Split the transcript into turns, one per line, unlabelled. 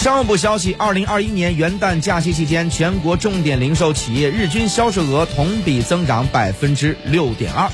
商务部消息二零二一年元旦假期期间全国重点零售企业日均销售额同比增长百分之六点二。